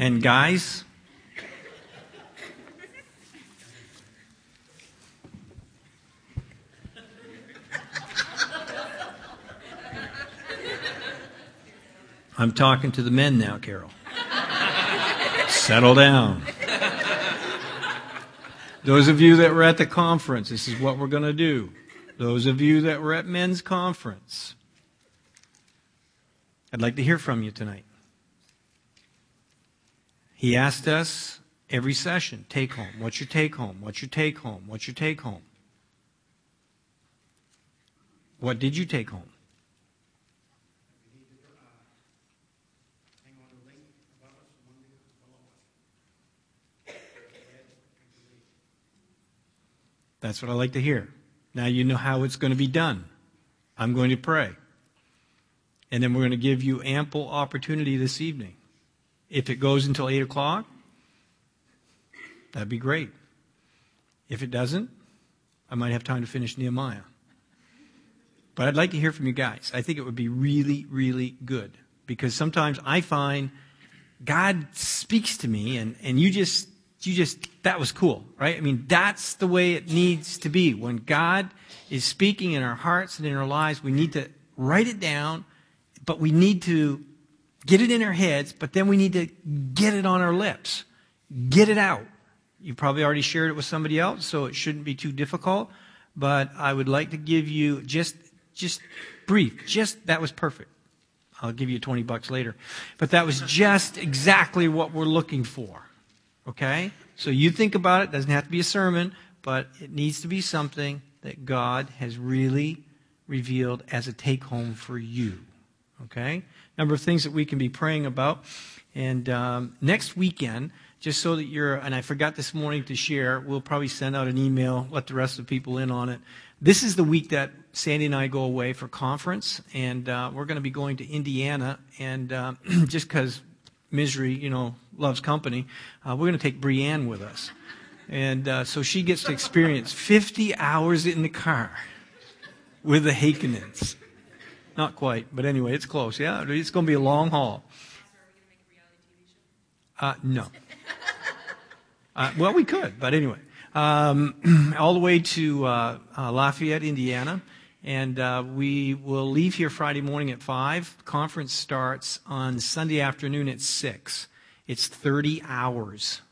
And guys, I'm talking to the men now, Carol. Settle down. Those of you that were at the conference, this is what we're going to do. Those of you that were at men's conference, I'd like to hear from you tonight. He asked us every session, take home. What's your take home? What's your take home? What's your take home? What did you take home? That's what I like to hear. Now you know how it's going to be done. I'm going to pray. And then we're going to give you ample opportunity this evening. If it goes until 8 o'clock, that'd be great. If it doesn't, I might have time to finish Nehemiah. But I'd like to hear from you guys. I think it would be really, really good. Because sometimes I find God speaks to me and, and you just you just, that was cool, right? I mean, that's the way it needs to be. When God is speaking in our hearts and in our lives, we need to write it down, but we need to get it in our heads, but then we need to get it on our lips. Get it out. You probably already shared it with somebody else, so it shouldn't be too difficult, but I would like to give you just, just brief, just, that was perfect. I'll give you 20 bucks later. But that was just exactly what we're looking for. Okay? So you think about it. Doesn't have to be a sermon, but it needs to be something that God has really revealed as a take home for you. Okay? Number of things that we can be praying about. And um, next weekend, just so that you're, and I forgot this morning to share, we'll probably send out an email, let the rest of the people in on it. This is the week that Sandy and I go away for conference, and uh, we're going to be going to Indiana. And uh, just because misery, you know, loves company, uh, we're going to take Brienne with us. And uh, so she gets to experience 50 hours in the car with the Heikkinens. Not quite, but anyway, it's close. Yeah, it's going to be a long haul. Uh, no. Uh, well, we could, but anyway. Um, all the way to uh, uh, Lafayette, Indiana. And uh, we will leave here Friday morning at 5. Conference starts on Sunday afternoon at 6. It's 30 hours.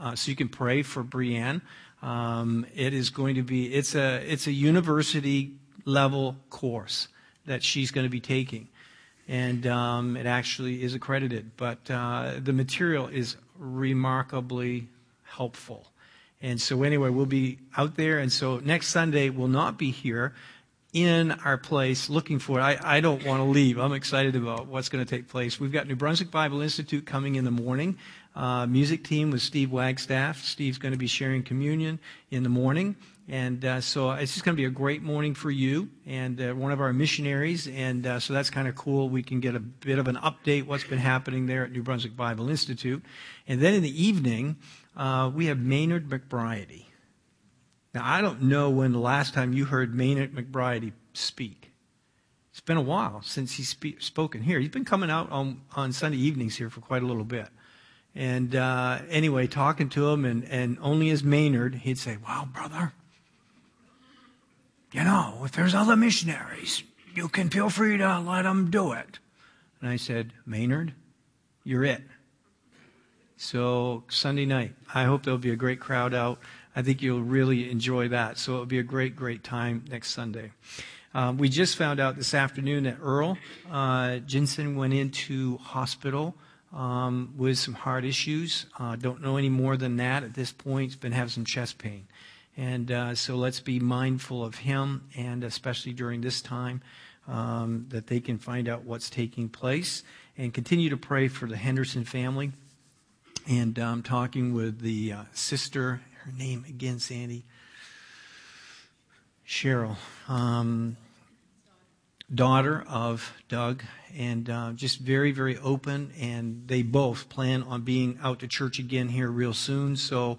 Uh, so you can pray for Brienne. Um, it is going to be, it's a, it's a university level course that she's going to be taking. And um, it actually is accredited. But uh, the material is remarkably helpful. And so, anyway, we'll be out there. And so, next Sunday, we'll not be here in our place looking for it. I, I don't want to leave. I'm excited about what's going to take place. We've got New Brunswick Bible Institute coming in the morning. Uh, music team with Steve Wagstaff. Steve's going to be sharing communion in the morning. And uh, so it's just going to be a great morning for you and uh, one of our missionaries. And uh, so that's kind of cool. We can get a bit of an update what's been happening there at New Brunswick Bible Institute. And then in the evening, uh, we have Maynard McBriady. Now, I don't know when the last time you heard Maynard McBride speak. It's been a while since he's spe- spoken here. He's been coming out on, on Sunday evenings here for quite a little bit. And uh, anyway, talking to him, and, and only as Maynard, he'd say, Wow, brother, you know, if there's other missionaries, you can feel free to let them do it. And I said, Maynard, you're it. So, Sunday night, I hope there'll be a great crowd out. I think you'll really enjoy that. So it'll be a great, great time next Sunday. Um, we just found out this afternoon that Earl uh, Jensen went into hospital um, with some heart issues. Uh, don't know any more than that at this point. He's been having some chest pain. And uh, so let's be mindful of him, and especially during this time, um, that they can find out what's taking place and continue to pray for the Henderson family. And I'm um, talking with the uh, sister her name again, Sandy? Cheryl. Um, daughter of Doug, and uh, just very, very open. And they both plan on being out to church again here real soon. So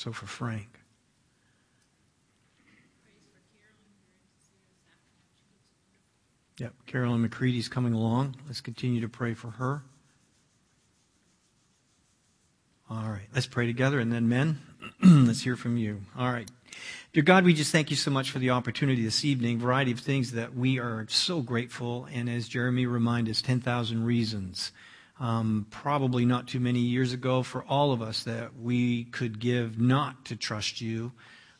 So for Frank. Yep, Carolyn McCready's coming along. Let's continue to pray for her. All right, let's pray together, and then men, let's hear from you. All right. Dear God, we just thank you so much for the opportunity this evening. Variety of things that we are so grateful, and as Jeremy reminded us, 10,000 reasons. Um, probably not too many years ago for all of us that we could give not to trust you.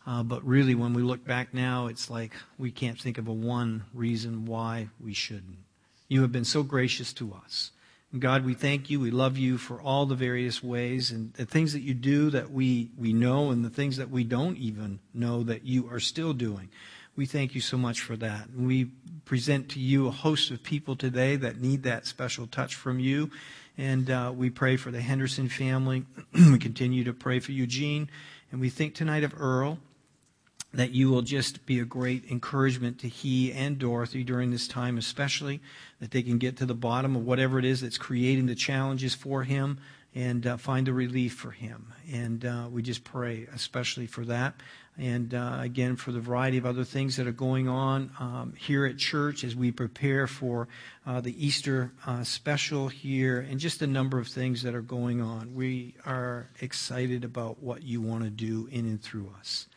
Uh, but really, when we look back now, it's like we can't think of a one reason why we shouldn't. You have been so gracious to us. God, we thank you. We love you for all the various ways and the things that you do that we, we know and the things that we don't even know that you are still doing. We thank you so much for that. We present to you a host of people today that need that special touch from you. And uh, we pray for the Henderson family. we continue to pray for Eugene. And we think tonight of Earl that you will just be a great encouragement to he and Dorothy during this time, especially that they can get to the bottom of whatever it is that's creating the challenges for him and uh, find the relief for him. And uh, we just pray especially for that. And uh, again, for the variety of other things that are going on um, here at church as we prepare for uh, the Easter uh, special here and just a number of things that are going on. We are excited about what you want to do in and through us.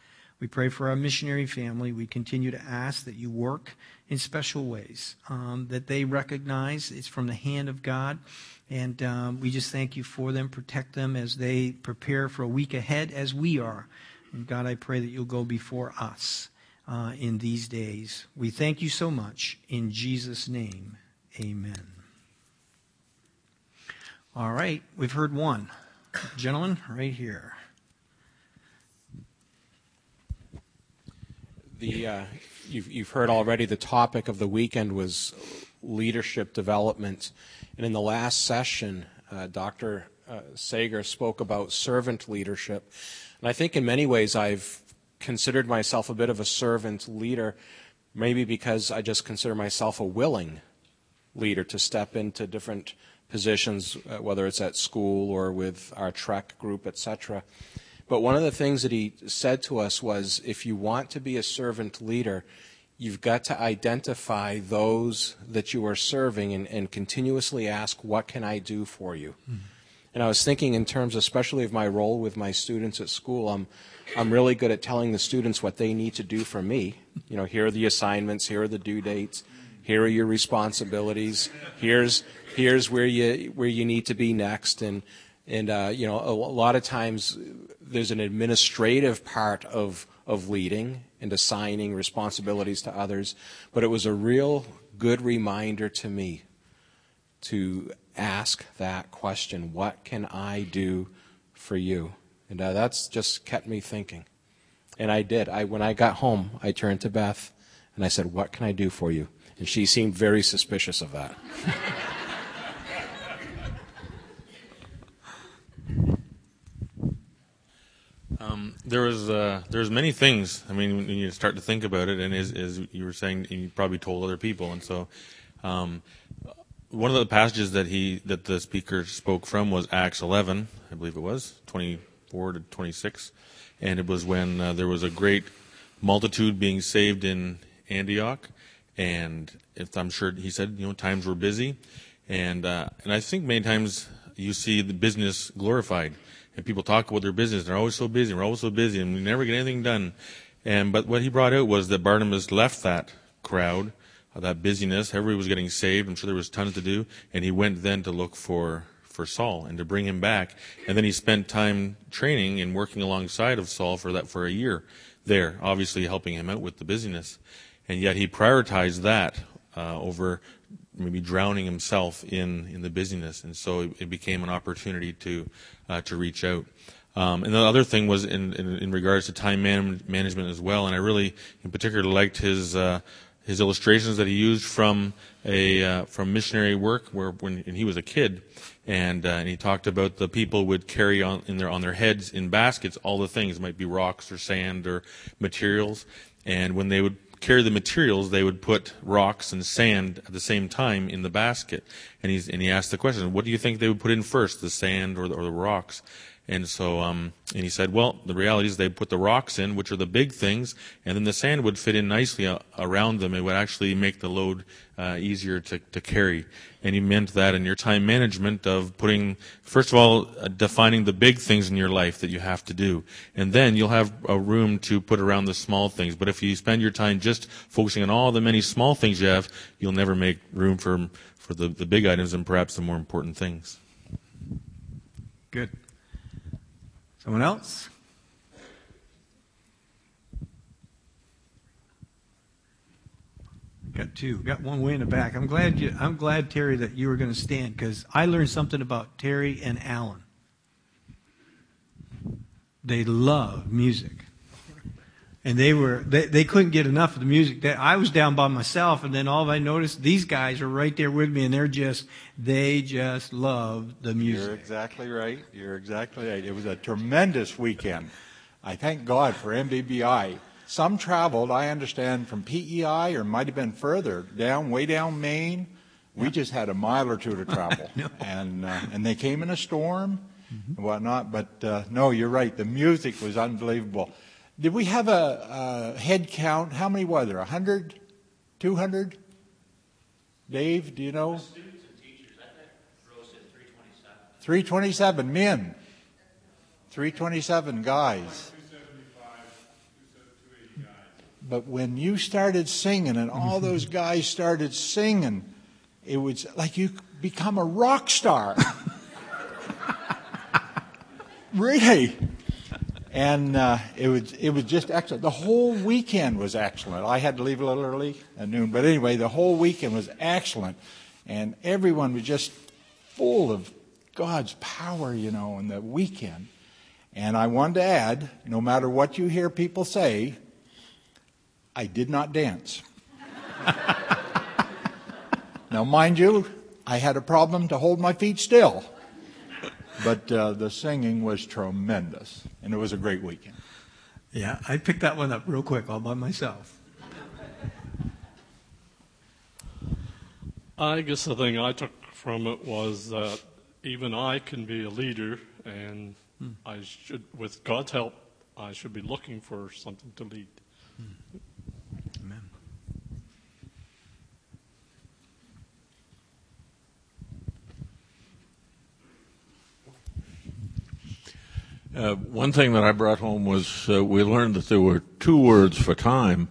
We pray for our missionary family. We continue to ask that you work in special ways, um, that they recognize it's from the hand of God. And um, we just thank you for them, protect them as they prepare for a week ahead as we are. God, I pray that you'll go before us uh, in these days. We thank you so much. In Jesus' name, amen. All right, we've heard one. Gentlemen, right here. The, uh, you've, you've heard already the topic of the weekend was leadership development. And in the last session, uh, Dr. Uh, Sager spoke about servant leadership. And I think in many ways I've considered myself a bit of a servant leader, maybe because I just consider myself a willing leader to step into different positions, uh, whether it's at school or with our Trek group, etc. But one of the things that he said to us was if you want to be a servant leader, you've got to identify those that you are serving and, and continuously ask, What can I do for you? Mm-hmm. And I was thinking in terms, especially of my role with my students at school, I'm, I'm really good at telling the students what they need to do for me. You know, here are the assignments, here are the due dates, here are your responsibilities, here's, here's where you, where you need to be next. And, and uh, you know, a, a lot of times there's an administrative part of, of leading and assigning responsibilities to others, but it was a real good reminder to me to ask that question what can I do for you? And uh, that's just kept me thinking. And I did. I, when I got home, I turned to Beth and I said, What can I do for you? And she seemed very suspicious of that. Um, there was uh, there's many things. I mean, when you start to think about it, and as, as you were saying, you probably told other people, and so um, one of the passages that he that the speaker spoke from was Acts 11, I believe it was 24 to 26, and it was when uh, there was a great multitude being saved in Antioch, and if I'm sure he said, you know, times were busy, and uh, and I think many times you see the business glorified and people talk about their business. They're always so busy. We're always so busy, and we never get anything done. And but what he brought out was that Barnabas left that crowd, that busyness. Everybody was getting saved. I'm sure there was tons to do, and he went then to look for for Saul and to bring him back. And then he spent time training and working alongside of Saul for that for a year there, obviously helping him out with the busyness. And yet he prioritized that uh, over maybe drowning himself in, in the busyness. And so it, it became an opportunity to, uh, to reach out. Um, and the other thing was in, in, in regards to time man- management as well. And I really, in particular, liked his, uh, his illustrations that he used from a uh, from missionary work where when he was a kid, and uh, and he talked about the people would carry on in their on their heads in baskets all the things it might be rocks or sand or materials, and when they would carry the materials, they would put rocks and sand at the same time in the basket. And he's and he asked the question, what do you think they would put in first, the sand or the, or the rocks? And so, um, and he said, well, the reality is they put the rocks in, which are the big things, and then the sand would fit in nicely uh, around them. It would actually make the load uh, easier to, to carry. And he meant that in your time management of putting, first of all, uh, defining the big things in your life that you have to do. And then you'll have a room to put around the small things. But if you spend your time just focusing on all the many small things you have, you'll never make room for, for the, the big items and perhaps the more important things. Good. Someone else? Got two. Got one way in the back. I'm glad you. I'm glad Terry that you were going to stand because I learned something about Terry and Alan. They love music, and they were they, they couldn't get enough of the music. They, I was down by myself, and then all of I noticed these guys are right there with me, and they're just they just love the music. You're exactly right. You're exactly right. It was a tremendous weekend. I thank God for NBBI. Some traveled, I understand, from PEI or might have been further down, way down Maine. We just had a mile or two to travel, and uh, and they came in a storm Mm-hmm. and whatnot. But uh, no, you're right. The music was unbelievable. Did we have a, a head count? How many were there? 100? 200? Dave, do you know? Students and teachers, I think Rose said 327. 327 men. 327 guys. But when you started singing and all those guys started singing, it was like you become a rock star. really. And uh, it was it was just excellent. The whole weekend was excellent. I had to leave a little early at noon, but anyway, the whole weekend was excellent, and everyone was just full of God's power, you know, in the weekend. And I wanted to add, no matter what you hear people say, I did not dance. now, mind you, I had a problem to hold my feet still. But uh, the singing was tremendous, and it was a great weekend. Yeah, I picked that one up real quick all by myself. I guess the thing I took from it was that even I can be a leader, and I should, with God's help, I should be looking for something to lead. Amen. Uh, one thing that I brought home was uh, we learned that there were two words for time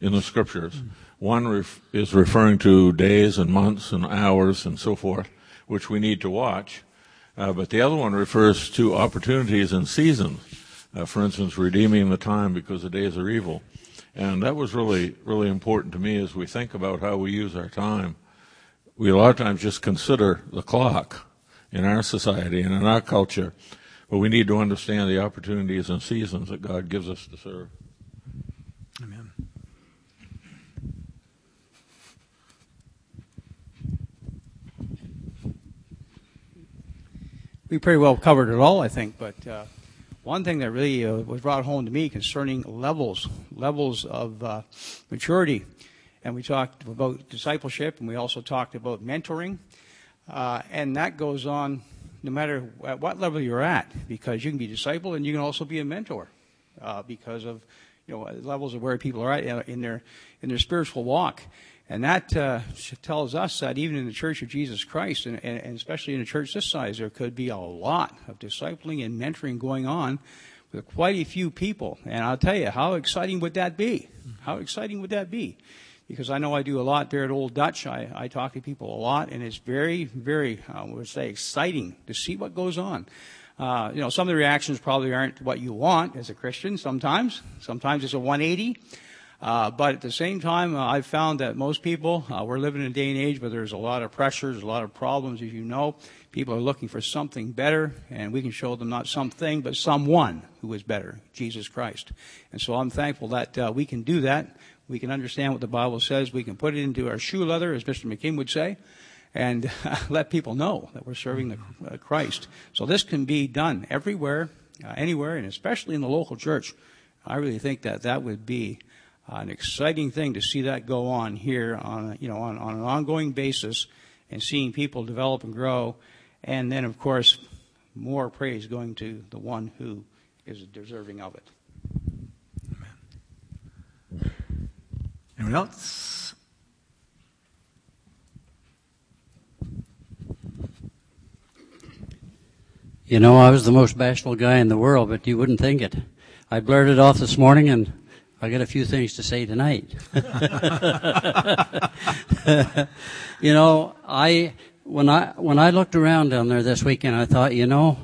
in the scriptures. One ref- is referring to days and months and hours and so forth, which we need to watch. Uh, but the other one refers to opportunities and seasons. Uh, for instance, redeeming the time because the days are evil. And that was really, really important to me as we think about how we use our time. We a lot of times just consider the clock in our society and in our culture, but we need to understand the opportunities and seasons that God gives us to serve. Amen. We pretty well covered it all, I think. But uh, one thing that really uh, was brought home to me concerning levels, levels of uh, maturity, and we talked about discipleship, and we also talked about mentoring, uh, and that goes on no matter at what level you're at, because you can be disciple and you can also be a mentor, uh, because of you know levels of where people are at uh, in their in their spiritual walk. And that uh, tells us that even in the Church of Jesus Christ, and, and, and, especially in a church this size, there could be a lot of discipling and mentoring going on with quite a few people. And I'll tell you, how exciting would that be? How exciting would that be? Because I know I do a lot there at Old Dutch. I, I talk to people a lot, and it's very, very, I would say, exciting to see what goes on. Uh, you know, some of the reactions probably aren't what you want as a Christian sometimes. Sometimes it's a 180. Uh, but at the same time, uh, I've found that most people, uh, we're living in a day and age where there's a lot of pressures, a lot of problems, as you know. People are looking for something better, and we can show them not something, but someone who is better, Jesus Christ. And so I'm thankful that uh, we can do that We can understand what the Bible says. We can put it into our shoe leather, as Mr. McKim would say, and let people know that we're serving the uh, Christ. So this can be done everywhere, uh, anywhere, and especially in the local church. I really think that that would be an exciting thing to see that go on here on you know on, on an ongoing basis, and seeing people develop and grow, and then of course more praise going to the one who is deserving of it. Anyone else? You know, I was the most bashful guy in the world, but you wouldn't think it. I blurted off this morning and I got a few things to say tonight. you know, I when I when I looked around down there this weekend, I thought, you know,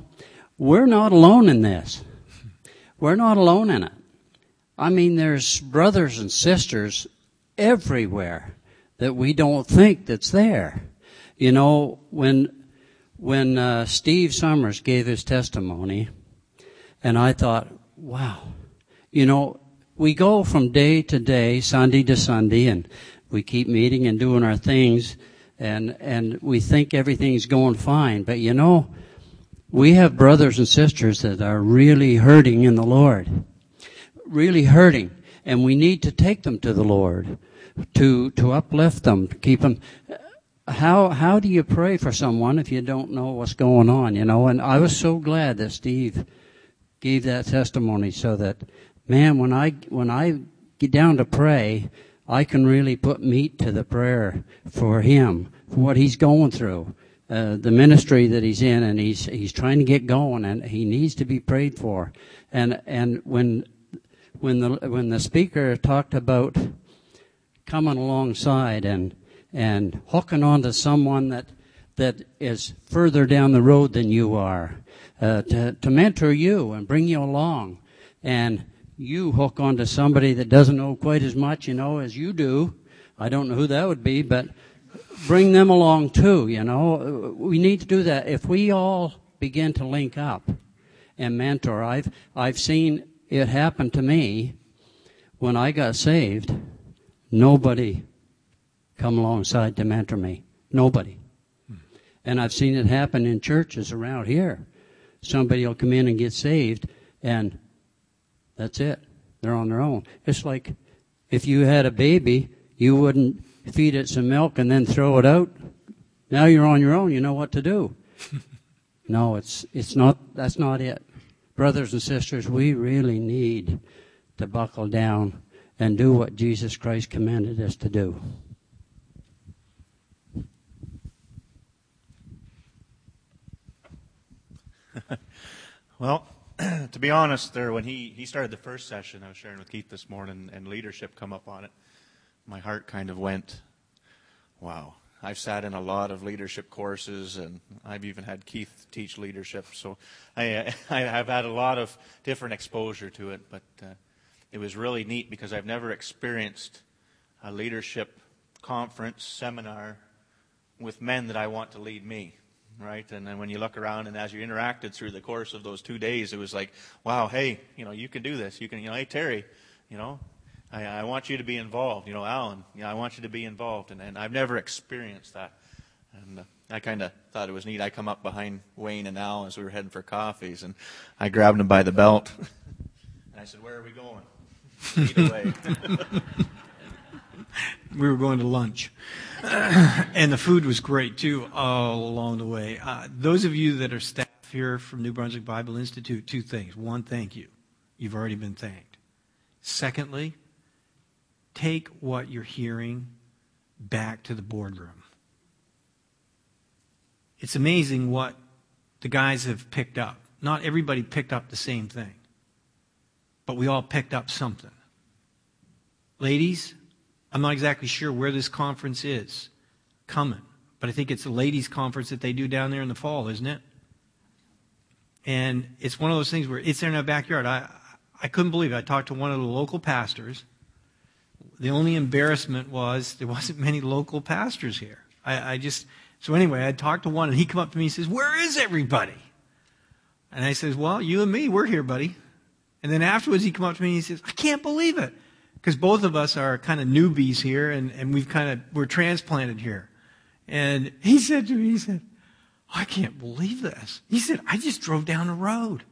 we're not alone in this. We're not alone in it. I mean, there's brothers and sisters everywhere that we don't think that's there. You know, when when uh, Steve Summers gave his testimony, and I thought, wow, you know, we go from day to day, Sunday to Sunday, and we keep meeting and doing our things, and and we think everything's going fine. But you know, we have brothers and sisters that are really hurting in the Lord, really hurting, and we need to take them to the Lord, to to uplift them, to keep them. How how do you pray for someone if you don't know what's going on you know? And i was so glad that steve gave that testimony so that man when i when i get down to pray i can really put meat to the prayer for him for what he's going through uh, the ministry that he's in and he's he's trying to get going and he needs to be prayed for. And and when when the when the speaker talked about coming alongside and and hooking onto someone that that is further down the road than you are, uh, to, to mentor you and bring you along, and you hook onto somebody that doesn't know quite as much, you know, as you do. I don't know who that would be, but bring them along too. You know, we need to do that. If we all begin to link up and mentor, I've I've seen it happen to me when I got saved. Nobody come alongside to mentor me. Nobody. Hmm. And I've seen it happen in churches around here. Somebody will come in and get saved, and that's it. They're on their own. It's like if you had a baby, you wouldn't feed it some milk and then throw it out. Now you're on your own. You know what to do. no, it's it's not. That's not it. Brothers and sisters, we really need to buckle down and do what Jesus Christ commanded us to do. well, to be honest, there when he, he started the first session, I was sharing with Keith this morning, and leadership come up on it. My heart kind of went, wow. I've sat in a lot of leadership courses, and I've even had Keith teach leadership. So I, I have had a lot of different exposure to it, but uh, it was really neat because I've never experienced a leadership conference, seminar with men that I want to lead me right? And then when you look around and as you interacted through the course of those two days, it was like, wow, hey, you know, you can do this. You can, you know, hey, Terry, you know, I, I want you to be involved. You know, Alan, you know, I want you to be involved. And, and I've never experienced that. And uh, I kind of thought it was neat. I come up behind Wayne and Al as we were heading for coffees, and I grabbed him by the belt. and I said, where are we going? We were going to lunch. and the food was great too all along the way. Uh, those of you that are staff here from New Brunswick Bible Institute, two things. One, thank you. You've already been thanked. Secondly, take what you're hearing back to the boardroom. It's amazing what the guys have picked up. Not everybody picked up the same thing, but we all picked up something. Ladies, I'm not exactly sure where this conference is coming, but I think it's a ladies' conference that they do down there in the fall, isn't it? And it's one of those things where it's there in our backyard. I, I couldn't believe it. I talked to one of the local pastors. The only embarrassment was there wasn't many local pastors here. I, I just, so anyway, I talked to one and he come up to me and says, where is everybody? And I says, well, you and me, we're here, buddy. And then afterwards he come up to me and he says, I can't believe it. because both of us are kind of newbies here and, and we've kind of, we're transplanted here. And he said to me, he said, I can't believe this. He said, I just drove down the road.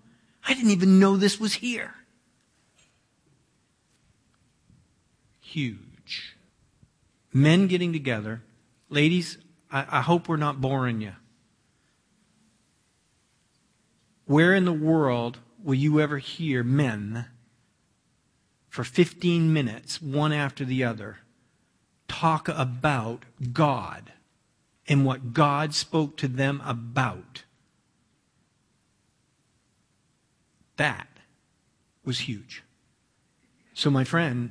I didn't even know this was here. Huge. Men getting together. Ladies, I, I hope we're not boring you. Where in the world will you ever hear men for 15 minutes, one after the other, talk about God and what God spoke to them about? That was huge. So, my friend,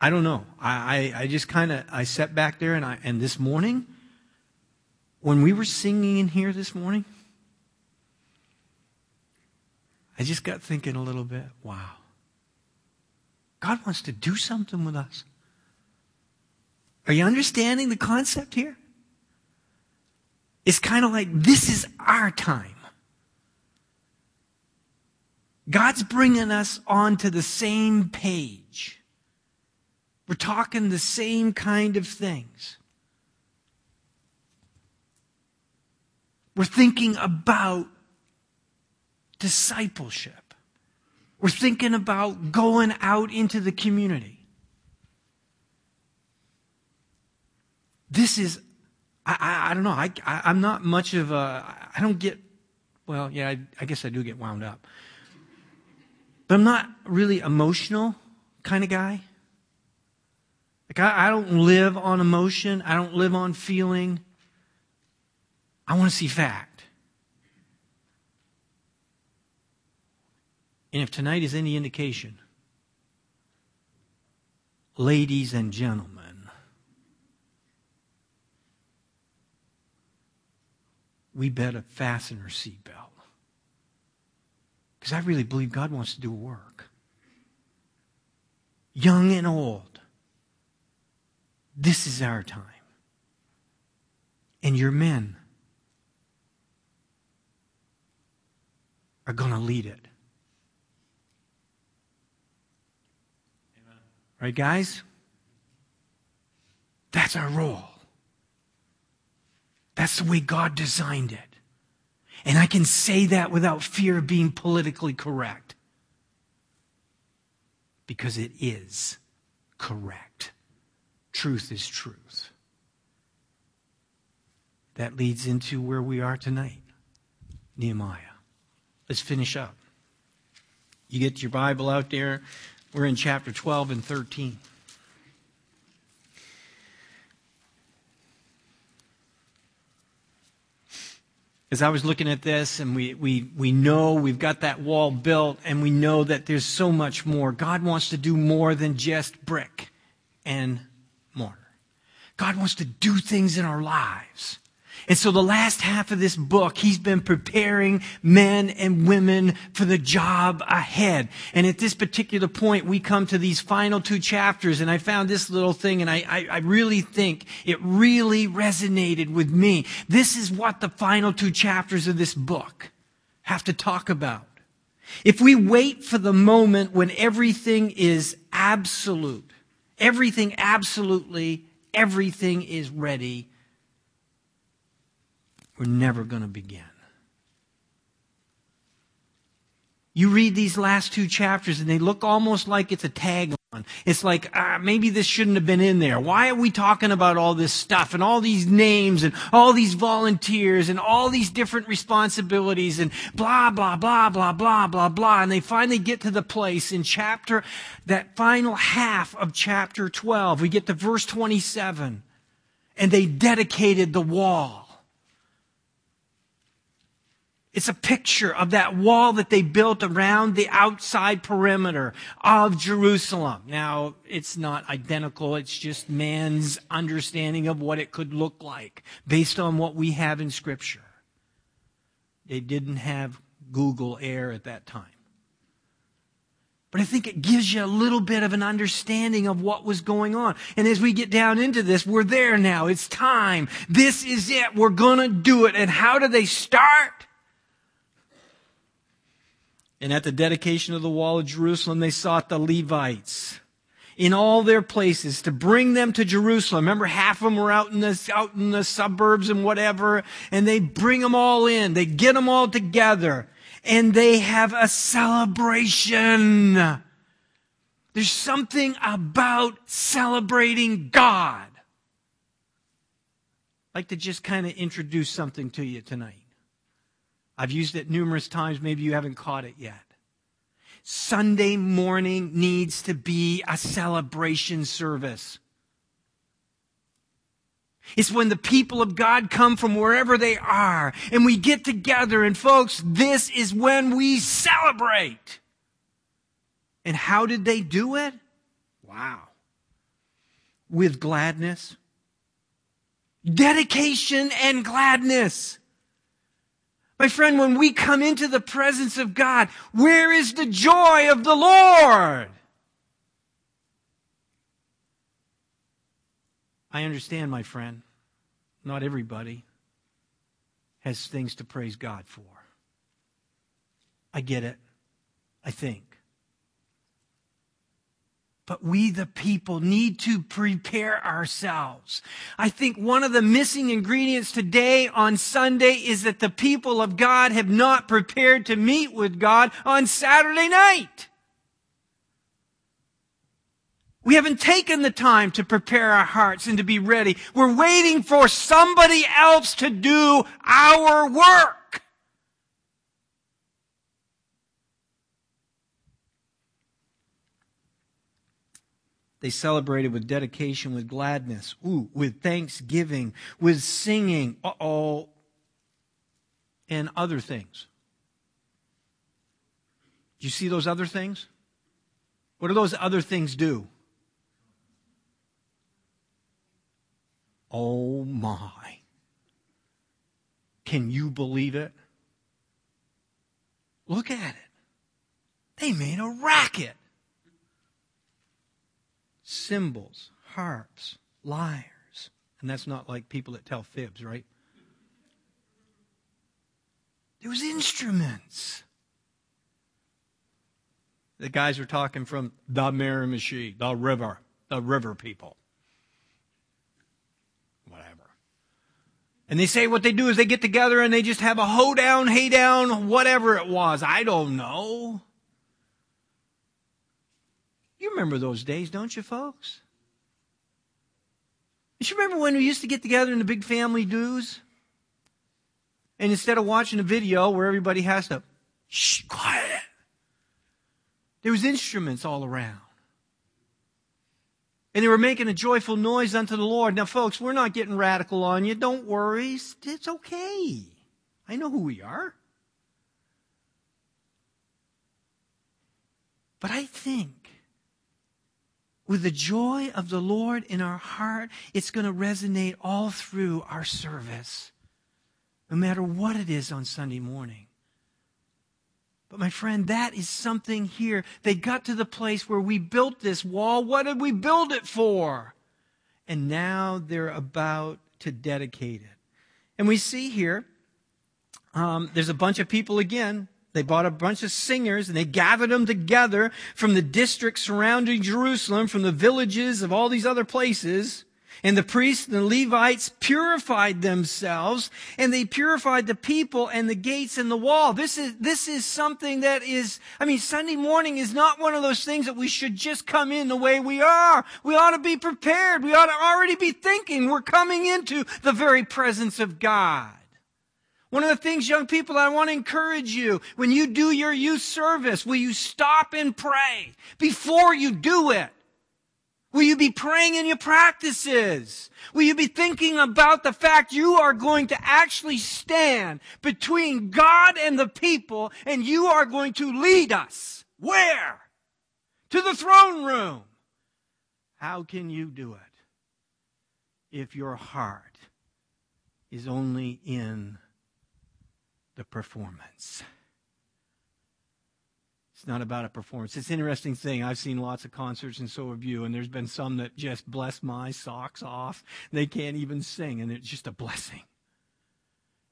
I don't know. I, I, I just kind of I sat back there and I and this morning, when we were singing in here this morning, I just got thinking a little bit, wow. God wants to do something with us. Are you understanding the concept here? It's kind of like this is our time. God's bringing us onto the same page. We're talking the same kind of things. We're thinking about discipleship. We're thinking about going out into the community. This is, I, I, I don't know, I, I, am not much of a, I don't get, well, yeah, I, I guess I do get wound up. But I'm not really emotional kind of guy. Like, I, I don't live on emotion, I don't live on feeling. I want to see fact. And if tonight is any indication, ladies and gentlemen, we better fasten our seatbelt. Because I really believe God wants to do work. Young and old, this is our time. And your men are going to lead it. Right, guys? That's our role. That's the way God designed it. And I can say that without fear of being politically correct. Because it is correct. Truth is truth. That leads into where we are tonight Nehemiah. Let's finish up. You get your Bible out there. We're in chapter 12 and 13. As I was looking at this, and we, we, we know we've got that wall built, and we know that there's so much more. God wants to do more than just brick and mortar. God wants to do things in our lives. And so the last half of this book, he's been preparing men and women for the job ahead. And at this particular point, we come to these final two chapters, and I found this little thing, and I, I, I really think it really resonated with me. This is what the final two chapters of this book have to talk about. If we wait for the moment when everything is absolute, everything absolutely, everything is ready, we're never going to begin. You read these last two chapters and they look almost like it's a tag. It's like, ah, maybe this shouldn't have been in there. Why are we talking about all this stuff and all these names and all these volunteers and all these different responsibilities and blah, blah, blah, blah, blah, blah, blah. And they finally get to the place in chapter, that final half of chapter 12. We get to verse 27 and they dedicated the wall. It's a picture of that wall that they built around the outside perimeter of Jerusalem. Now, it's not identical. It's just man's understanding of what it could look like based on what we have in scripture. They didn't have Google Air at that time. But I think it gives you a little bit of an understanding of what was going on. And as we get down into this, we're there now. It's time. This is it. We're going to do it. And how do they start? And at the dedication of the wall of Jerusalem, they sought the Levites. in all their places to bring them to Jerusalem. Remember, half of them were out in the, out in the suburbs and whatever, and they bring them all in. They get them all together, and they have a celebration. There's something about celebrating God. I'd like to just kind of introduce something to you tonight. I've used it numerous times. Maybe you haven't caught it yet. Sunday morning needs to be a celebration service. It's when the people of God come from wherever they are and we get together and folks, this is when we celebrate. And how did they do it? Wow. With gladness. Dedication and gladness. My friend, when we come into the presence of God, where is the joy of the Lord? I understand, my friend, not everybody has things to praise God for. I get it. I think. But we, the people, need to prepare ourselves. I think one of the missing ingredients today on Sunday is that the people of God have not prepared to meet with God on Saturday night. We haven't taken the time to prepare our hearts and to be ready. We're waiting for somebody else to do our work. They celebrated with dedication, with gladness, ooh, with thanksgiving, with singing, uh-oh, and other things. Do you see those other things? What do those other things do? Oh my. Can you believe it? Look at it. They made a racket cymbals, harps, lyres. And that's not like people that tell fibs, right? There was instruments. The guys were talking from the Miramichi, the river, the river people. Whatever. And they say what they do is they get together and they just have a hoedown, hay down, whatever it was. I don't know. You remember those days, don't you, folks? You remember when we used to get together in the big family dues? And instead of watching a video where everybody has to, shh, quiet, there was instruments all around. And they were making a joyful noise unto the Lord. Now, folks, we're not getting radical on you. Don't worry. It's okay. I know who we are. But I think with the joy of the Lord in our heart, it's going to resonate all through our service, no matter what it is on Sunday morning. But my friend, that is something here. They got to the place where we built this wall. What did we build it for? And now they're about to dedicate it. And we see here, um, there's a bunch of people again they bought a bunch of singers and they gathered them together from the districts surrounding Jerusalem, from the villages of all these other places. And the priests and the Levites purified themselves and they purified the people and the gates and the wall. This is, this is something that is, I mean, Sunday morning is not one of those things that we should just come in the way we are. We ought to be prepared. We ought to already be thinking we're coming into the very presence of God. One of the things, young people, I want to encourage you, when you do your youth service, will you stop and pray before you do it? Will you be praying in your practices? Will you be thinking about the fact you are going to actually stand between God and the people and you are going to lead us? Where? To the throne room. How can you do it if your heart is only in the performance. It's not about a performance. It's an interesting thing. I've seen lots of concerts, and so have you, and there's been some that just bless my socks off. They can't even sing, and it's just a blessing.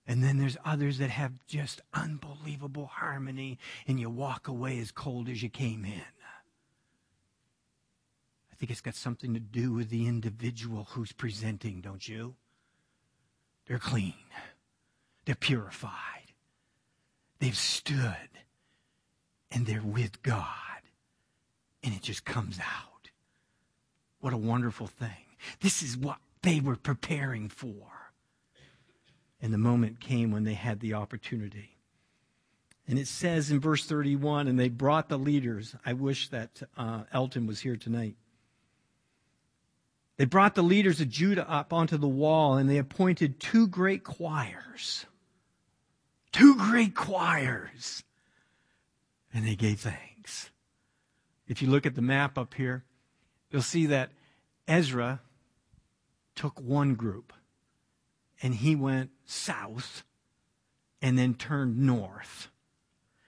And then there's others that have just unbelievable harmony, and you walk away as cold as you came in. I think it's got something to do with the individual who's presenting, don't you? They're clean. They're purified. They've stood. And they're with God. And it just comes out. What a wonderful thing. This is what they were preparing for. And the moment came when they had the opportunity. And it says in verse 31 and they brought the leaders. I wish that uh, Elton was here tonight. They brought the leaders of Judah up onto the wall and they appointed two great choirs. Two great choirs. And they gave thanks. If you look at the map up here, you'll see that Ezra took one group and he went south and then turned north.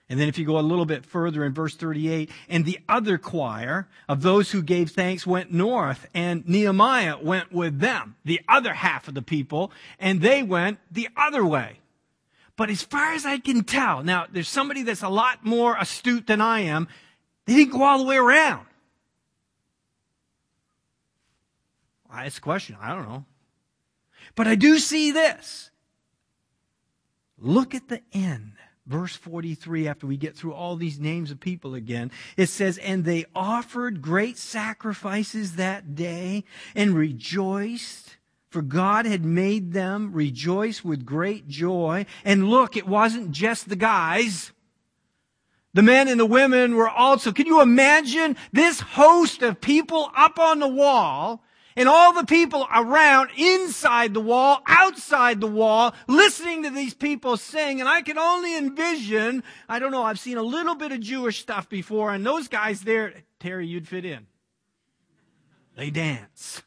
And then if you go a little bit further in verse 38, and the other choir of those who gave thanks went north, and Nehemiah went with them, the other half of the people, and they went the other way. But as far as I can tell, now there's somebody that's a lot more astute than I am, they didn't go all the way around. That's a question. I don't know. But I do see this. Look at the end. Verse 43, after we get through all these names of people again, it says, And they offered great sacrifices that day and rejoiced, for God had made them rejoice with great joy. And look, it wasn't just the guys. The men and the women were also, can you imagine this host of people up on the wall and all the people around inside the wall, outside the wall, listening to these people sing. And I can only envision, I don't know, I've seen a little bit of Jewish stuff before, and those guys there, Terry, you'd fit in. They dance.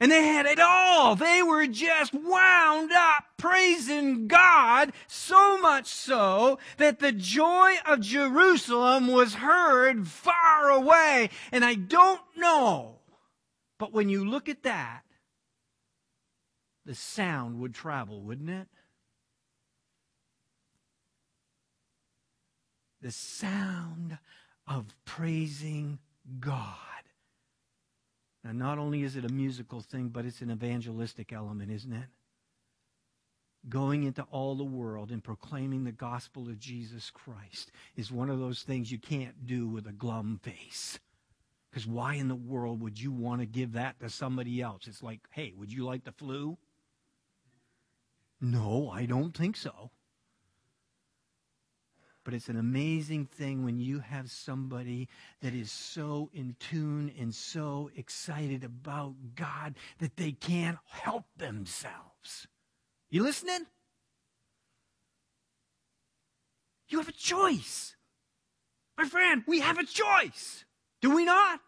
And they had it all. They were just wound up praising God so much so that the joy of Jerusalem was heard far away. And I don't know but when you look at that, the sound would travel, wouldn't it? The sound of praising God. Now, not only is it a musical thing, but it's an evangelistic element, isn't it? Going into all the world and proclaiming the gospel of Jesus Christ is one of those things you can't do with a glum face. Because why in the world would you want to give that to somebody else? It's like, hey, would you like the flu? No, I don't think so. But it's an amazing thing when you have somebody that is so in tune and so excited about God that they can't help themselves. You listening? You have a choice. My friend, we have a choice. Do we not?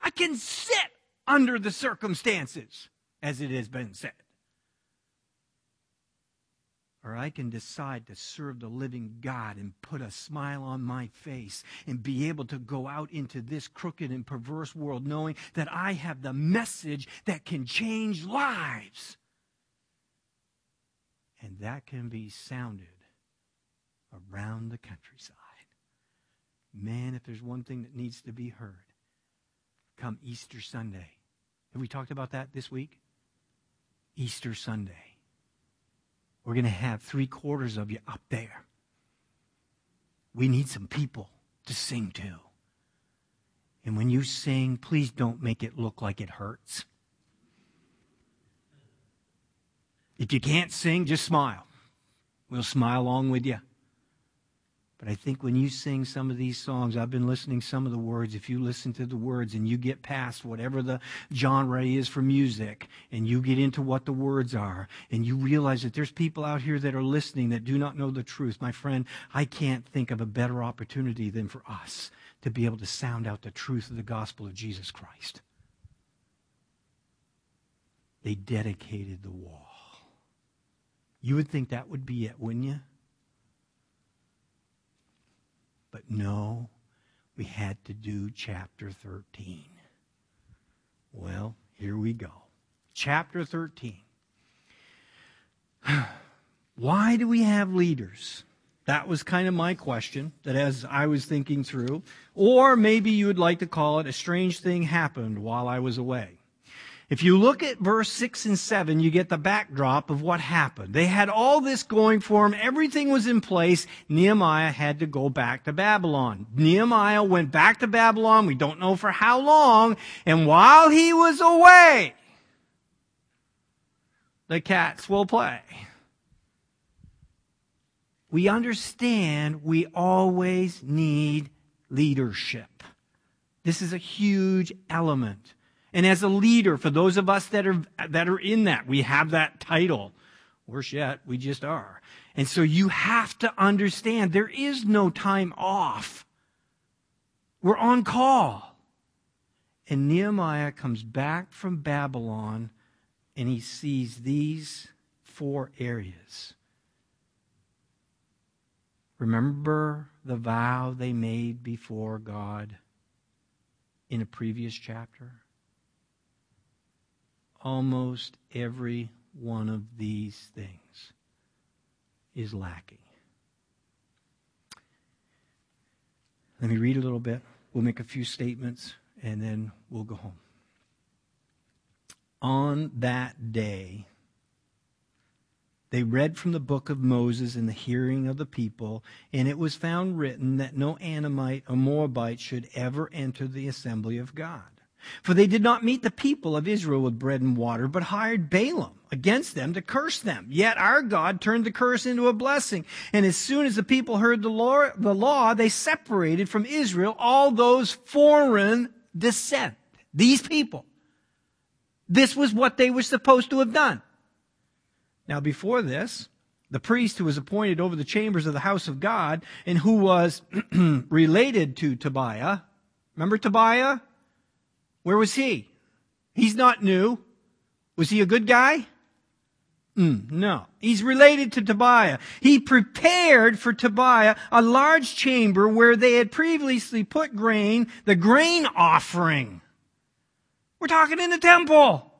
I can sit under the circumstances, as it has been said. Or I can decide to serve the living God and put a smile on my face and be able to go out into this crooked and perverse world knowing that I have the message that can change lives. And that can be sounded around the countryside. Man, if there's one thing that needs to be heard, come Easter Sunday. Have we talked about that this week? Easter Sunday. We're going to have three quarters of you up there. We need some people to sing to. And when you sing, please don't make it look like it hurts. If you can't sing, just smile. We'll smile along with you. But I think when you sing some of these songs, I've been listening some of the words. If you listen to the words and you get past whatever the genre is for music and you get into what the words are and you realize that there's people out here that are listening that do not know the truth, my friend, I can't think of a better opportunity than for us to be able to sound out the truth of the gospel of Jesus Christ. They dedicated the wall. You would think that would be it, wouldn't you? But no, we had to do chapter 13. Well, here we go. Chapter 13. Why do we have leaders? That was kind of my question that as I was thinking through. Or maybe you would like to call it a strange thing happened while I was away. If you look at verse 6 and 7, you get the backdrop of what happened. They had all this going for them. Everything was in place. Nehemiah had to go back to Babylon. Nehemiah went back to Babylon. We don't know for how long. And while he was away, the cats will play. We understand we always need leadership. This is a huge element. And as a leader, for those of us that are, that are in that, we have that title. Worse yet, we just are. And so you have to understand there is no time off. We're on call. And Nehemiah comes back from Babylon and he sees these four areas. Remember the vow they made before God in a previous chapter? Almost every one of these things is lacking. Let me read a little bit. We'll make a few statements and then we'll go home. On that day, they read from the book of Moses in the hearing of the people, and it was found written that no Ammonite or Moabite should ever enter the assembly of God. For they did not meet the people of Israel with bread and water, but hired Balaam against them to curse them. Yet our God turned the curse into a blessing. And as soon as the people heard the law, the law they separated from Israel all those foreign descent. These people. This was what they were supposed to have done. Now, before this, the priest who was appointed over the chambers of the house of God and who was related to Tobiah, remember Tobiah? Where was he? He's not new. Was he a good guy? Mm, no. He's related to Tobiah. He prepared for Tobiah a large chamber where they had previously put grain, the grain offering. We're talking in the temple.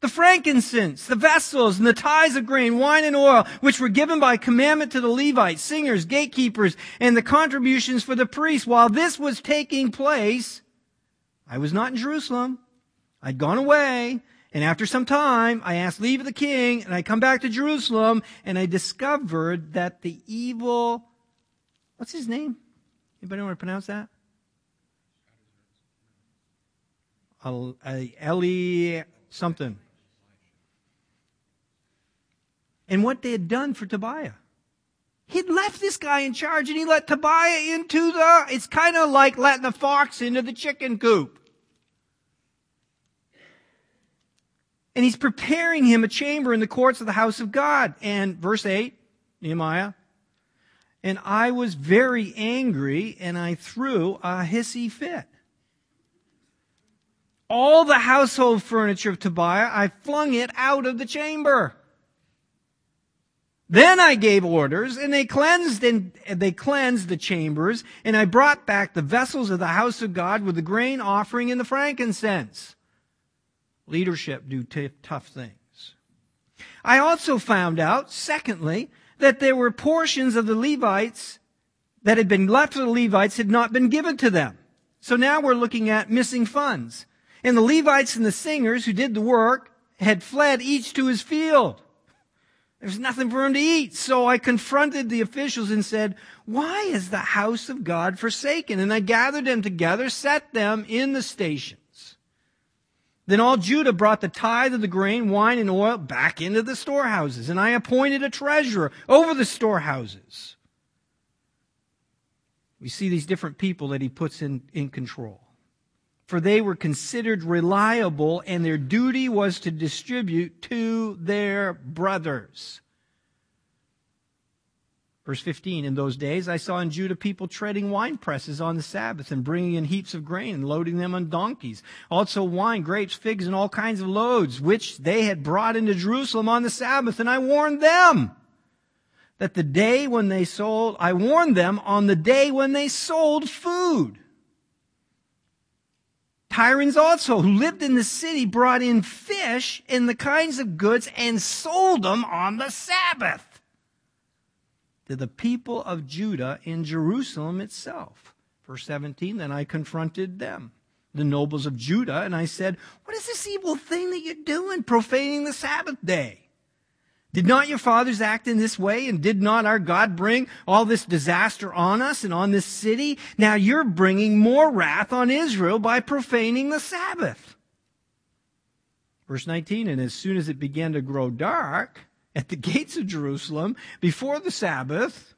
The frankincense, the vessels, and the tithes of grain, wine, and oil, which were given by commandment to the Levites, singers, gatekeepers, and the contributions for the priests. While this was taking place, I was not in Jerusalem. I'd gone away, and after some time, I asked leave of the king, and I come back to Jerusalem, and I discovered that the evil, what's his name? Anybody want to pronounce that? Uh, Eli something. And what they had done for Tobiah. He'd left this guy in charge and he let Tobiah into the, it's kind of like letting the fox into the chicken coop. And he's preparing him a chamber in the courts of the house of God. And verse 8, Nehemiah, and I was very angry and I threw a hissy fit all the household furniture of Tobiah, I flung it out of the chamber. Then I gave orders, and they cleansed and they cleansed the chambers, and I brought back the vessels of the house of God with the grain offering and the frankincense. Leadership do t- tough things. I also found out, secondly, that there were portions of the Levites that had been left for the Levites had not been given to them. So now we're looking at missing funds. And the Levites and the singers who did the work had fled each to his field. There's nothing for him to eat. So I confronted the officials and said, why is the house of God forsaken? And I gathered them together, set them in the stations. Then all Judah brought the tithe of the grain, wine, and oil back into the storehouses. And I appointed a treasurer over the storehouses. We see these different people that he puts in, in control for they were considered reliable and their duty was to distribute to their brothers. Verse 15, in those days I saw in Judah people treading wine presses on the Sabbath and bringing in heaps of grain and loading them on donkeys. Also wine, grapes, figs, and all kinds of loads, which they had brought into Jerusalem on the Sabbath. And I warned them that the day when they sold, I warned them on the day when they sold food Tyrians also, who lived in the city, brought in fish and the kinds of goods and sold them on the Sabbath. to the people of Judah in Jerusalem itself. Verse 17, then I confronted them, the nobles of Judah, and I said, What is this evil thing that you're doing, profaning the Sabbath day? Did not your fathers act in this way? And did not our God bring all this disaster on us and on this city? Now you're bringing more wrath on Israel by profaning the Sabbath. Verse 19, and as soon as it began to grow dark at the gates of Jerusalem before the Sabbath,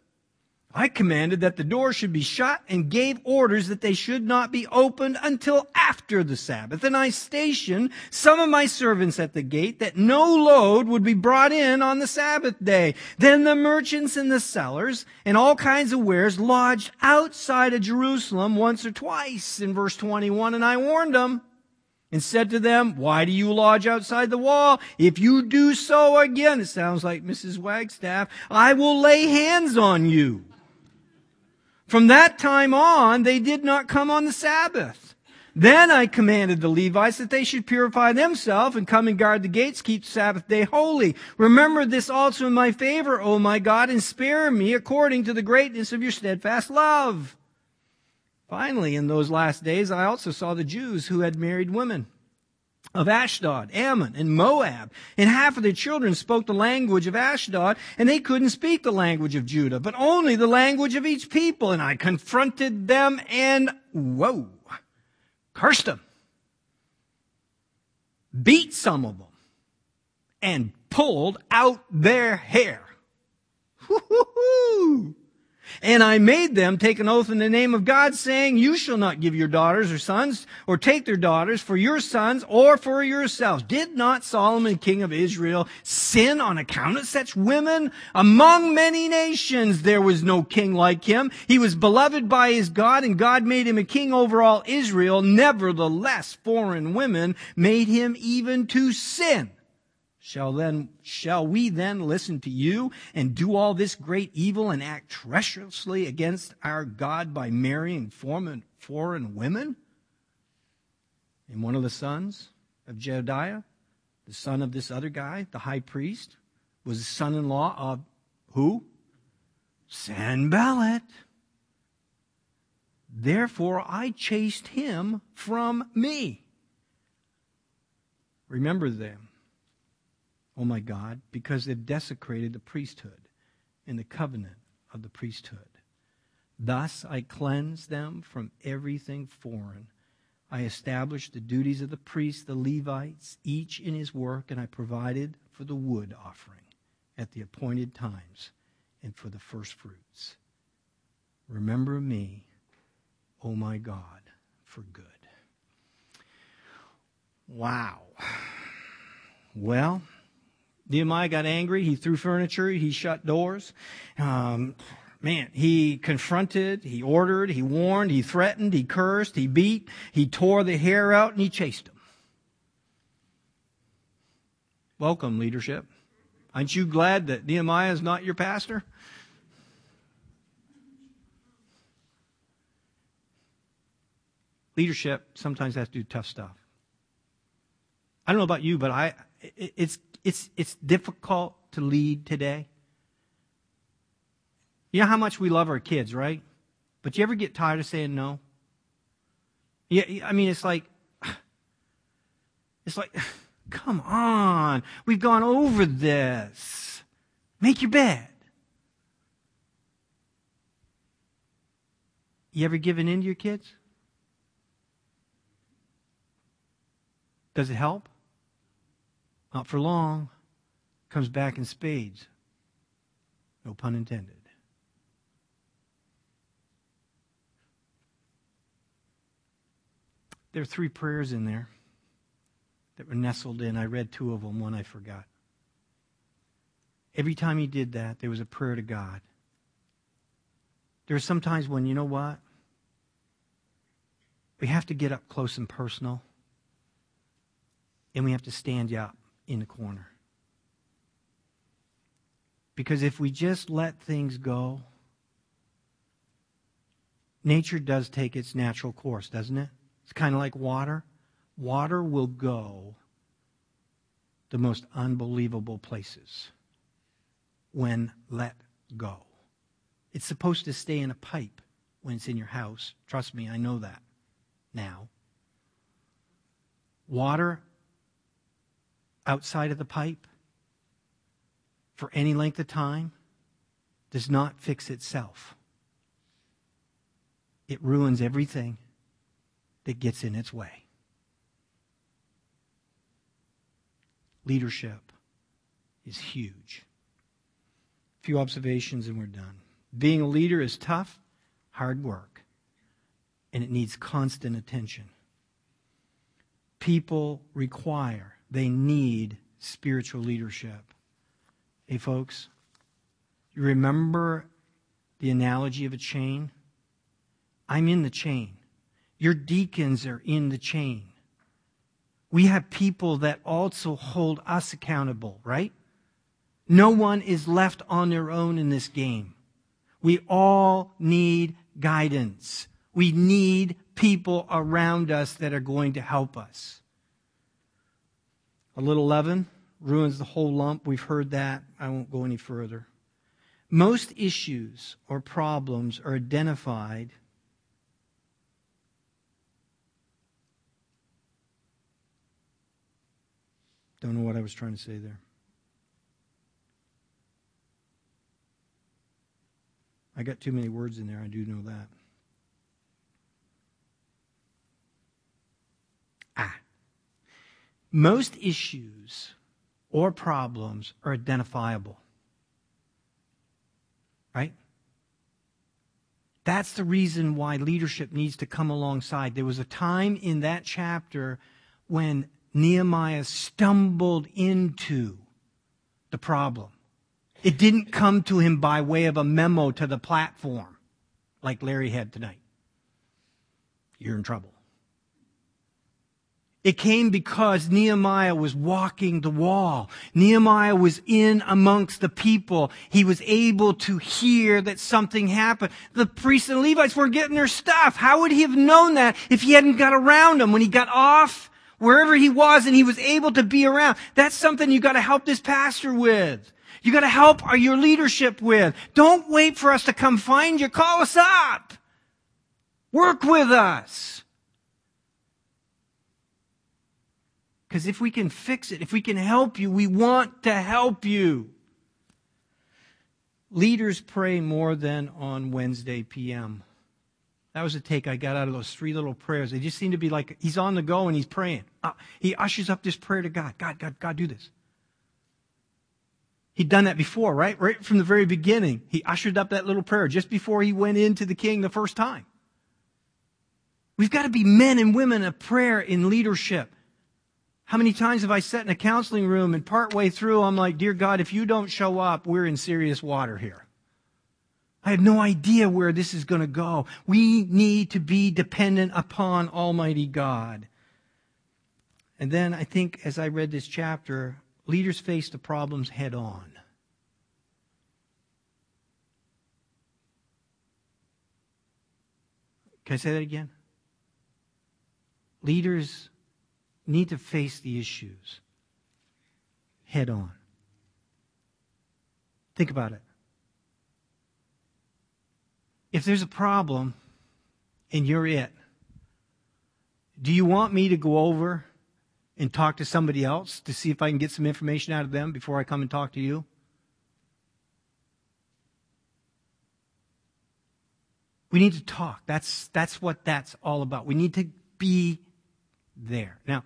I commanded that the door should be shut and gave orders that they should not be opened until after the Sabbath. And I stationed some of my servants at the gate that no load would be brought in on the Sabbath day. Then the merchants and the sellers and all kinds of wares lodged outside of Jerusalem once or twice in verse 21. And I warned them and said to them, Why do you lodge outside the wall? If you do so again, it sounds like Mrs. Wagstaff, I will lay hands on you. From that time on, they did not come on the Sabbath. Then I commanded the Levites that they should purify themselves and come and guard the gates, keep the Sabbath day holy. Remember this also in my favor, O my God, and spare me according to the greatness of your steadfast love. Finally, in those last days, I also saw the Jews who had married women of Ashdod, Ammon, and Moab. And half of their children spoke the language of Ashdod, and they couldn't speak the language of Judah, but only the language of each people. And I confronted them and, whoa, cursed them, beat some of them, and pulled out their hair. Woo-hoo-hoo. And I made them take an oath in the name of God, saying, You shall not give your daughters or sons, or take their daughters for your sons or for yourselves. Did not Solomon, king of Israel, sin on account of such women? Among many nations there was no king like him. He was beloved by his God, and God made him a king over all Israel. Nevertheless, foreign women made him even to sin. Shall then, shall we then listen to you and do all this great evil and act treacherously against our God by marrying foreign, foreign women? And one of the sons of Jedediah, the son of this other guy, the high priest, was the son-in-law of who? Sanballat. Therefore I chased him from me. Remember them oh my God, because they've desecrated the priesthood and the covenant of the priesthood. Thus I cleanse them from everything foreign. I established the duties of the priests, the Levites, each in his work, and I provided for the wood offering at the appointed times and for the first fruits. Remember me, O oh my God, for good. Wow. Well, Nehemiah got angry. He threw furniture. He shut doors. Um, man, he confronted, he ordered, he warned, he threatened, he cursed, he beat, he tore the hair out, and he chased him. Welcome, leadership. Aren't you glad that Nehemiah is not your pastor? Leadership sometimes has to do tough stuff. I don't know about you, but I, it's it's, it's difficult to lead today. You know how much we love our kids, right? But you ever get tired of saying no? Yeah, I mean, it's like, it's like, come on. We've gone over this. Make your bed. You ever given in to your kids? Does it help? Not for long. Comes back in spades. No pun intended. There are three prayers in there that were nestled in. I read two of them, one I forgot. Every time he did that, there was a prayer to God. There are some times when, you know what? We have to get up close and personal, and we have to stand you up in the corner. Because if we just let things go, nature does take its natural course, doesn't it? It's kind of like water. Water will go the most unbelievable places when let go. It's supposed to stay in a pipe when it's in your house. Trust me, I know that now. Water outside of the pipe for any length of time does not fix itself. It ruins everything that gets in its way. Leadership is huge. A few observations and we're done. Being a leader is tough, hard work, and it needs constant attention. People require, they need spiritual leadership. Hey, folks, you remember the analogy of a chain? I'm in the chain. Your deacons are in the chain. We have people that also hold us accountable, right? No one is left on their own in this game. We all need guidance. We need people around us that are going to help us. A little leaven ruins the whole lump. We've heard that. I won't go any further. Most issues or problems are identified Don't know what I was trying to say there. I got too many words in there. I do know that. Ah. Most issues or problems are identifiable. Right? That's the reason why leadership needs to come alongside. There was a time in that chapter when Nehemiah stumbled into the problem. It didn't come to him by way of a memo to the platform like Larry had tonight. You're in trouble. It came because Nehemiah was walking the wall. Nehemiah was in amongst the people. He was able to hear that something happened. The priests and Levites weren't getting their stuff. How would he have known that if he hadn't got around them when he got off wherever he was and he was able to be around? That's something you got to help this pastor with. You got to help uh, your leadership with. Don't wait for us to come find you. Call us up. Work with us. Because if we can fix it, if we can help you, we want to help you. Leaders pray more than on Wednesday p.m. That was a take I got out of those three little prayers. They just seem to be like he's on the go and he's praying. Uh, he ushers up this prayer to God. God, God, God, do this. He'd done that before, right? Right from the very beginning. He ushered up that little prayer just before he went into the king the first time. We've got to be men and women of prayer in leadership. How many times have I sat in a counseling room and partway through I'm like, Dear God, if you don't show up, we're in serious water here. I have no idea where this is going to go. We need to be dependent upon Almighty God. And then I think as I read this chapter, leaders face the problems head on. Can I say that again? Leaders need to face the issues head on. Think about it. If there's a problem and you're it, do you want me to go over and talk to somebody else to see if I can get some information out of them before I come and talk to you? We need to talk. That's, that's what that's all about. We need to be there. Now,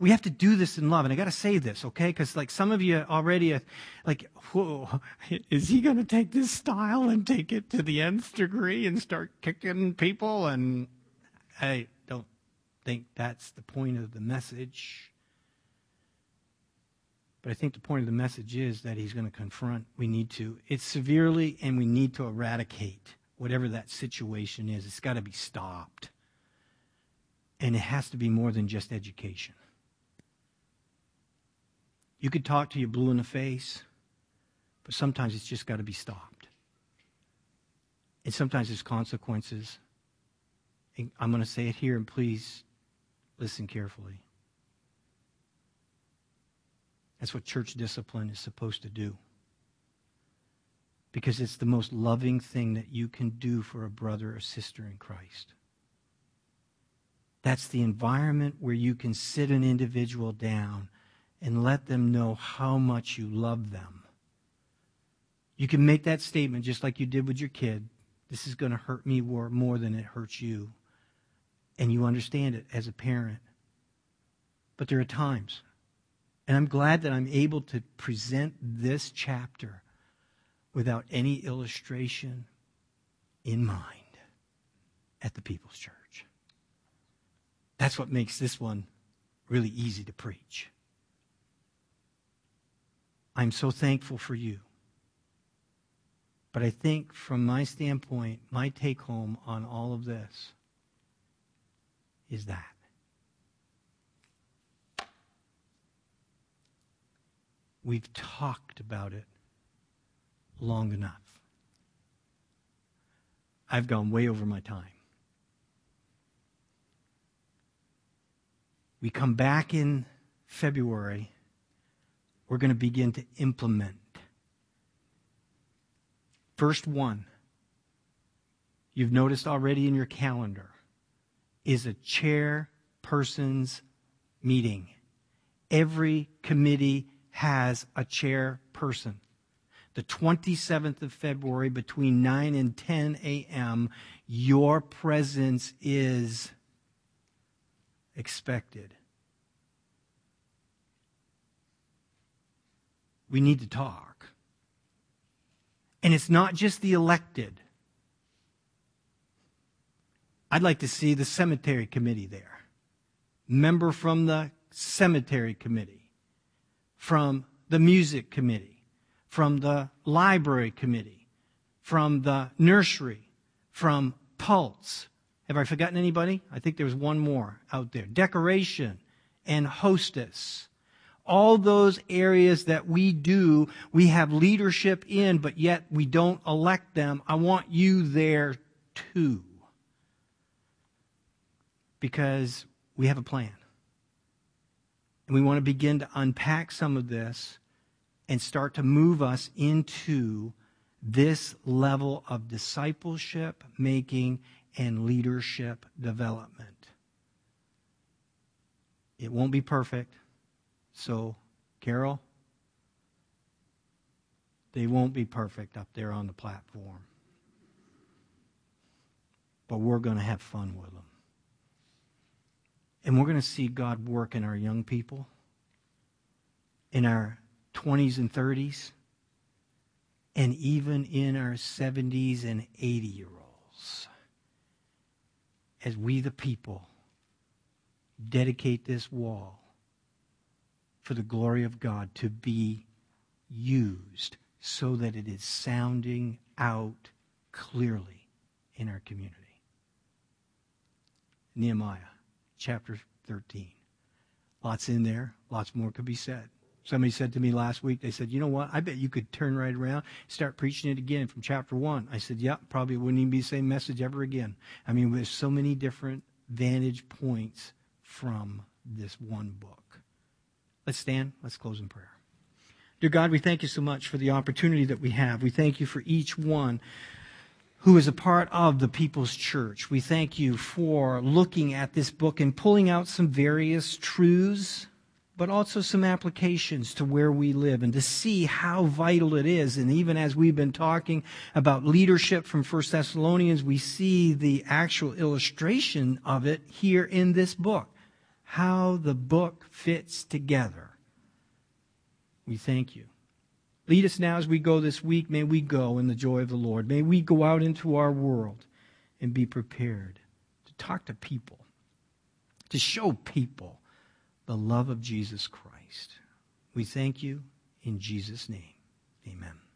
we have to do this in love. And I got to say this, okay? Because like some of you already are like, whoa, is he going to take this style and take it to the nth degree and start kicking people? And I don't think that's the point of the message. But I think the point of the message is that he's going to confront. We need to. It's severely, and we need to eradicate whatever that situation is. It's got to be stopped. And it has to be more than just education. You could talk to you blue in the face, but sometimes it's just got to be stopped. And sometimes there's consequences. And I'm going to say it here, and please listen carefully. That's what church discipline is supposed to do. because it's the most loving thing that you can do for a brother or sister in Christ. That's the environment where you can sit an individual down and let them know how much you love them. You can make that statement just like you did with your kid. This is going to hurt me more, more than it hurts you. And you understand it as a parent. But there are times, and I'm glad that I'm able to present this chapter without any illustration in mind at the People's Church. That's what makes this one really easy to preach. I'm so thankful for you. But I think from my standpoint, my take home on all of this is that. We've talked about it long enough. I've gone way over my time. We come back in February. We're going to begin to implement. First one, you've noticed already in your calendar, is a chairperson's meeting. Every committee has a chairperson the 27th of February between 9 and 10 a.m., your presence is expected. We need to talk. And it's not just the elected. I'd like to see the cemetery committee there. Member from the cemetery committee, from the music committee from the library committee, from the nursery, from Pulse. Have I forgotten anybody? I think there's one more out there. Decoration and hostess. All those areas that we do, we have leadership in, but yet we don't elect them. I want you there too. Because we have a plan. And we want to begin to unpack some of this and start to move us into this level of discipleship making and leadership development. It won't be perfect. So, Carol, they won't be perfect up there on the platform. But we're going to have fun with them. And we're going to see God work in our young people, in our 20s and 30s, and even in our 70s and 80 year olds. As we, the people, dedicate this wall for the glory of God to be used so that it is sounding out clearly in our community. Nehemiah chapter 13. Lots in there, lots more could be said. Somebody said to me last week, they said, you know what? I bet you could turn right around, start preaching it again from chapter one. I said, yeah, probably wouldn't even be the same message ever again. I mean, there's so many different vantage points from this one book. Let's stand. Let's close in prayer. Dear God, we thank you so much for the opportunity that we have. We thank you for each one who is a part of the People's Church. We thank you for looking at this book and pulling out some various truths but also some applications to where we live and to see how vital it is. And even as we've been talking about leadership from First Thessalonians, we see the actual illustration of it here in this book. How the book fits together. We thank you. Lead us now as we go this week. May we go in the joy of the Lord. May we go out into our world and be prepared to talk to people, to show people the love of Jesus Christ. We thank you in Jesus' name. Amen.